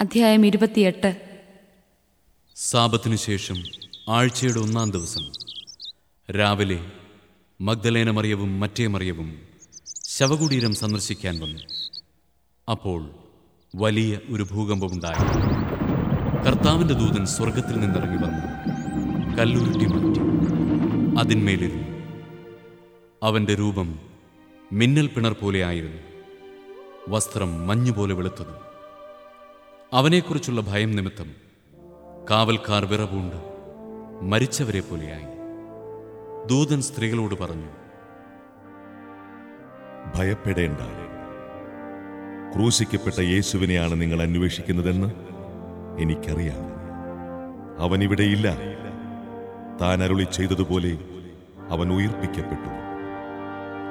അധ്യായം ഇരുപത്തിയെട്ട്. സാപത്തിനു ശേഷം ആഴ്ചയുടെ ഒന്നാം ദിവസം. രാവിലെ മഗ്ദലേന മറിയവും മറ്റേ മറിയവും ശവകുടീരം സന്ദർശിക്കാൻ വന്നു. അപ്പോൾ വലിയ ഒരു ഭൂകമ്പമുണ്ടായി കർത്താവിന്റെ ദൂതൻ സ്വർഗത്തിൽ നിന്നിറങ്ങി വന്നു. കല്ലുരുട്ടി മാറ്റി. അതിന്മേലിരുന്നു. അവന്റെ രൂപം മിന്നൽ പിണർ പോലെയായിരുന്നു വസ്ത്രം മഞ്ഞുപോലെ വെളുത്തതും. അവനെക്കുറിച്ചുള്ള ഭയം നിമിത്തം കാവൽക്കാർ വിറവുണ്ട് മരിച്ചവരെ പോലെയായി. ദൂതൻ സ്ത്രീകളോട് പറഞ്ഞു ഭയപ്പെടേണ്ട. ക്രൂശിക്കപ്പെട്ട യേശുവിനെയാണ് നിങ്ങൾ അന്വേഷിക്കുന്നതെന്ന് എനിക്കറിയാം. അവൻ ഇവിടെയില്ല താൻ അരുളി ചെയ്തതുപോലെ അവൻ ഉയർപ്പിക്കപ്പെട്ടു.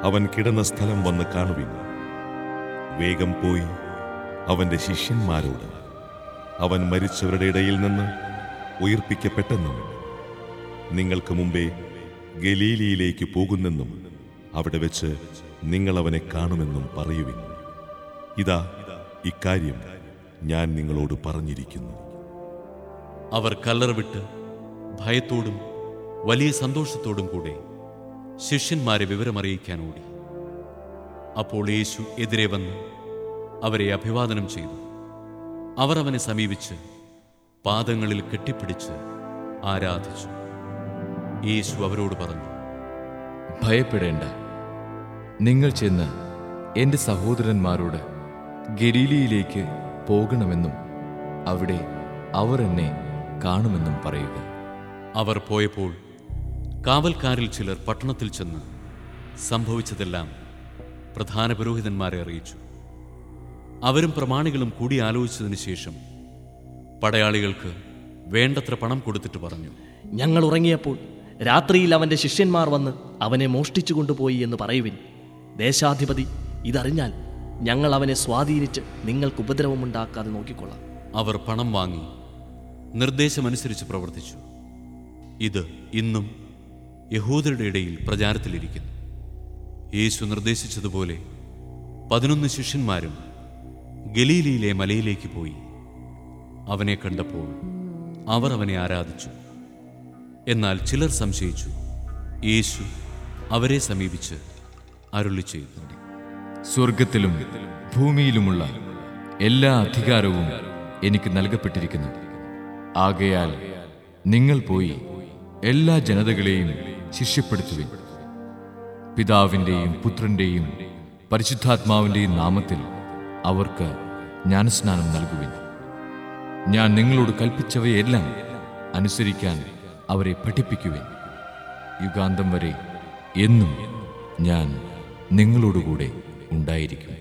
അവൻ കിടന്ന സ്ഥലം വന്ന് കാണുവിൻ. വേഗം പോയി അവന്റെ ശിഷ്യന്മാരോട് അവൻ മരിച്ചവരുടെ ഇടയിൽ നിന്ന് ഉയർപ്പിക്കപ്പെട്ടെന്നും നിങ്ങൾക്ക് മുമ്പേ ഗലീലിയിലേക്ക് പോകുന്നെന്നും അവിടെ വെച്ച് നിങ്ങൾ അവനെ കാണുമെന്നും പറയുവിൻ. ഇതാ ഇക്കാര്യം ഞാൻ നിങ്ങളോട് പറഞ്ഞിരിക്കുന്നു. അവർ കല്ലറ വിട്ട് ഭയത്തോടും വലിയ സന്തോഷത്തോടും കൂടെ ശിഷ്യന്മാരെ വിവരമറിയിക്കാൻ ഓടി. അപ്പോൾ യേശു എതിരെ വന്ന് അവരെ അഭിവാദനം ചെയ്തു. അവർ അവനെ സമീപിച്ച് പാദങ്ങളിൽ കെട്ടിപ്പിടിച്ച് ആരാധിച്ചു. യേശു അവരോട് പറഞ്ഞു ഭയപ്പെടേണ്ട. നിങ്ങൾ ചെന്ന് എന്റെ സഹോദരന്മാരോട് ഗലീലിയിലേക്ക് പോകണമെന്നും അവിടെ അവർ എന്നെ കാണുമെന്നും പറയുക. അവർ പോയപ്പോൾ കാവൽക്കാരിൽ ചിലർ പട്ടണത്തിൽ ചെന്ന് സംഭവിച്ചതെല്ലാം പ്രധാന പുരോഹിതന്മാരെ അറിയിച്ചു. അവരും പ്രമാണികളും കൂടി ആലോചിച്ചതിന് ശേഷം പടയാളികൾക്ക് വേണ്ടത്ര പണം കൊടുത്തിട്ട് പറഞ്ഞു. ഞങ്ങൾ ഉറങ്ങിയപ്പോൾ രാത്രിയിൽ അവന്റെ ശിഷ്യന്മാർ വന്ന് അവനെ മോഷ്ടിച്ചു കൊണ്ടുപോയി എന്ന് പറയുവിൻ. ദേശാധിപതി ഇതറിഞ്ഞാൽ ഞങ്ങൾ അവനെ സ്വാധീനിച്ച് നിങ്ങൾക്ക് ഉപദ്രവമുണ്ടാക്കാതെ നോക്കിക്കൊള്ളാം. അവർ പണം വാങ്ങി നിർദ്ദേശമനുസരിച്ച് പ്രവർത്തിച്ചു. ഇത് ഇന്നും യഹൂദരുടെ ഇടയിൽ പ്രചാരത്തിലിരിക്കുന്നു. യേശു നിർദ്ദേശിച്ചതുപോലെ പതിനൊന്ന് ശിഷ്യന്മാരും ഗലീലിയിലെ മലയിലേക്ക് പോയി. അവനെ കണ്ടപ്പോൾ അവർ അവനെ ആരാധിച്ചു. എന്നാൽ ചിലർ സംശയിച്ചു യേശു അവരെ സമീപിച്ച് അരുളി ചെയ്തു. സ്വർഗത്തിലും ഭൂമിയിലുമുള്ള എല്ലാ അധികാരവും എനിക്ക് നൽകപ്പെട്ടിരിക്കുന്നു. ആകയാൽ നിങ്ങൾ പോയി എല്ലാ ജനതകളെയും ശിഷ്യപ്പെടുത്തുവിൻ. പിതാവിന്റെയും പുത്രന്റെയും പരിശുദ്ധാത്മാവിന്റെയും നാമത്തിൽ അവർക്ക് ജ്ഞാനസ്നാനം നൽകുവിൻ. ഞാൻ നിങ്ങളോട് കൽപ്പിച്ചവയെല്ലാം അനുസരിക്കാൻ അവരെ പഠിപ്പിക്കുവിൻ. യുഗാന്തം വരെ എന്നും ഞാൻ നിങ്ങളോടുകൂടെ ഉണ്ടായിരിക്കും.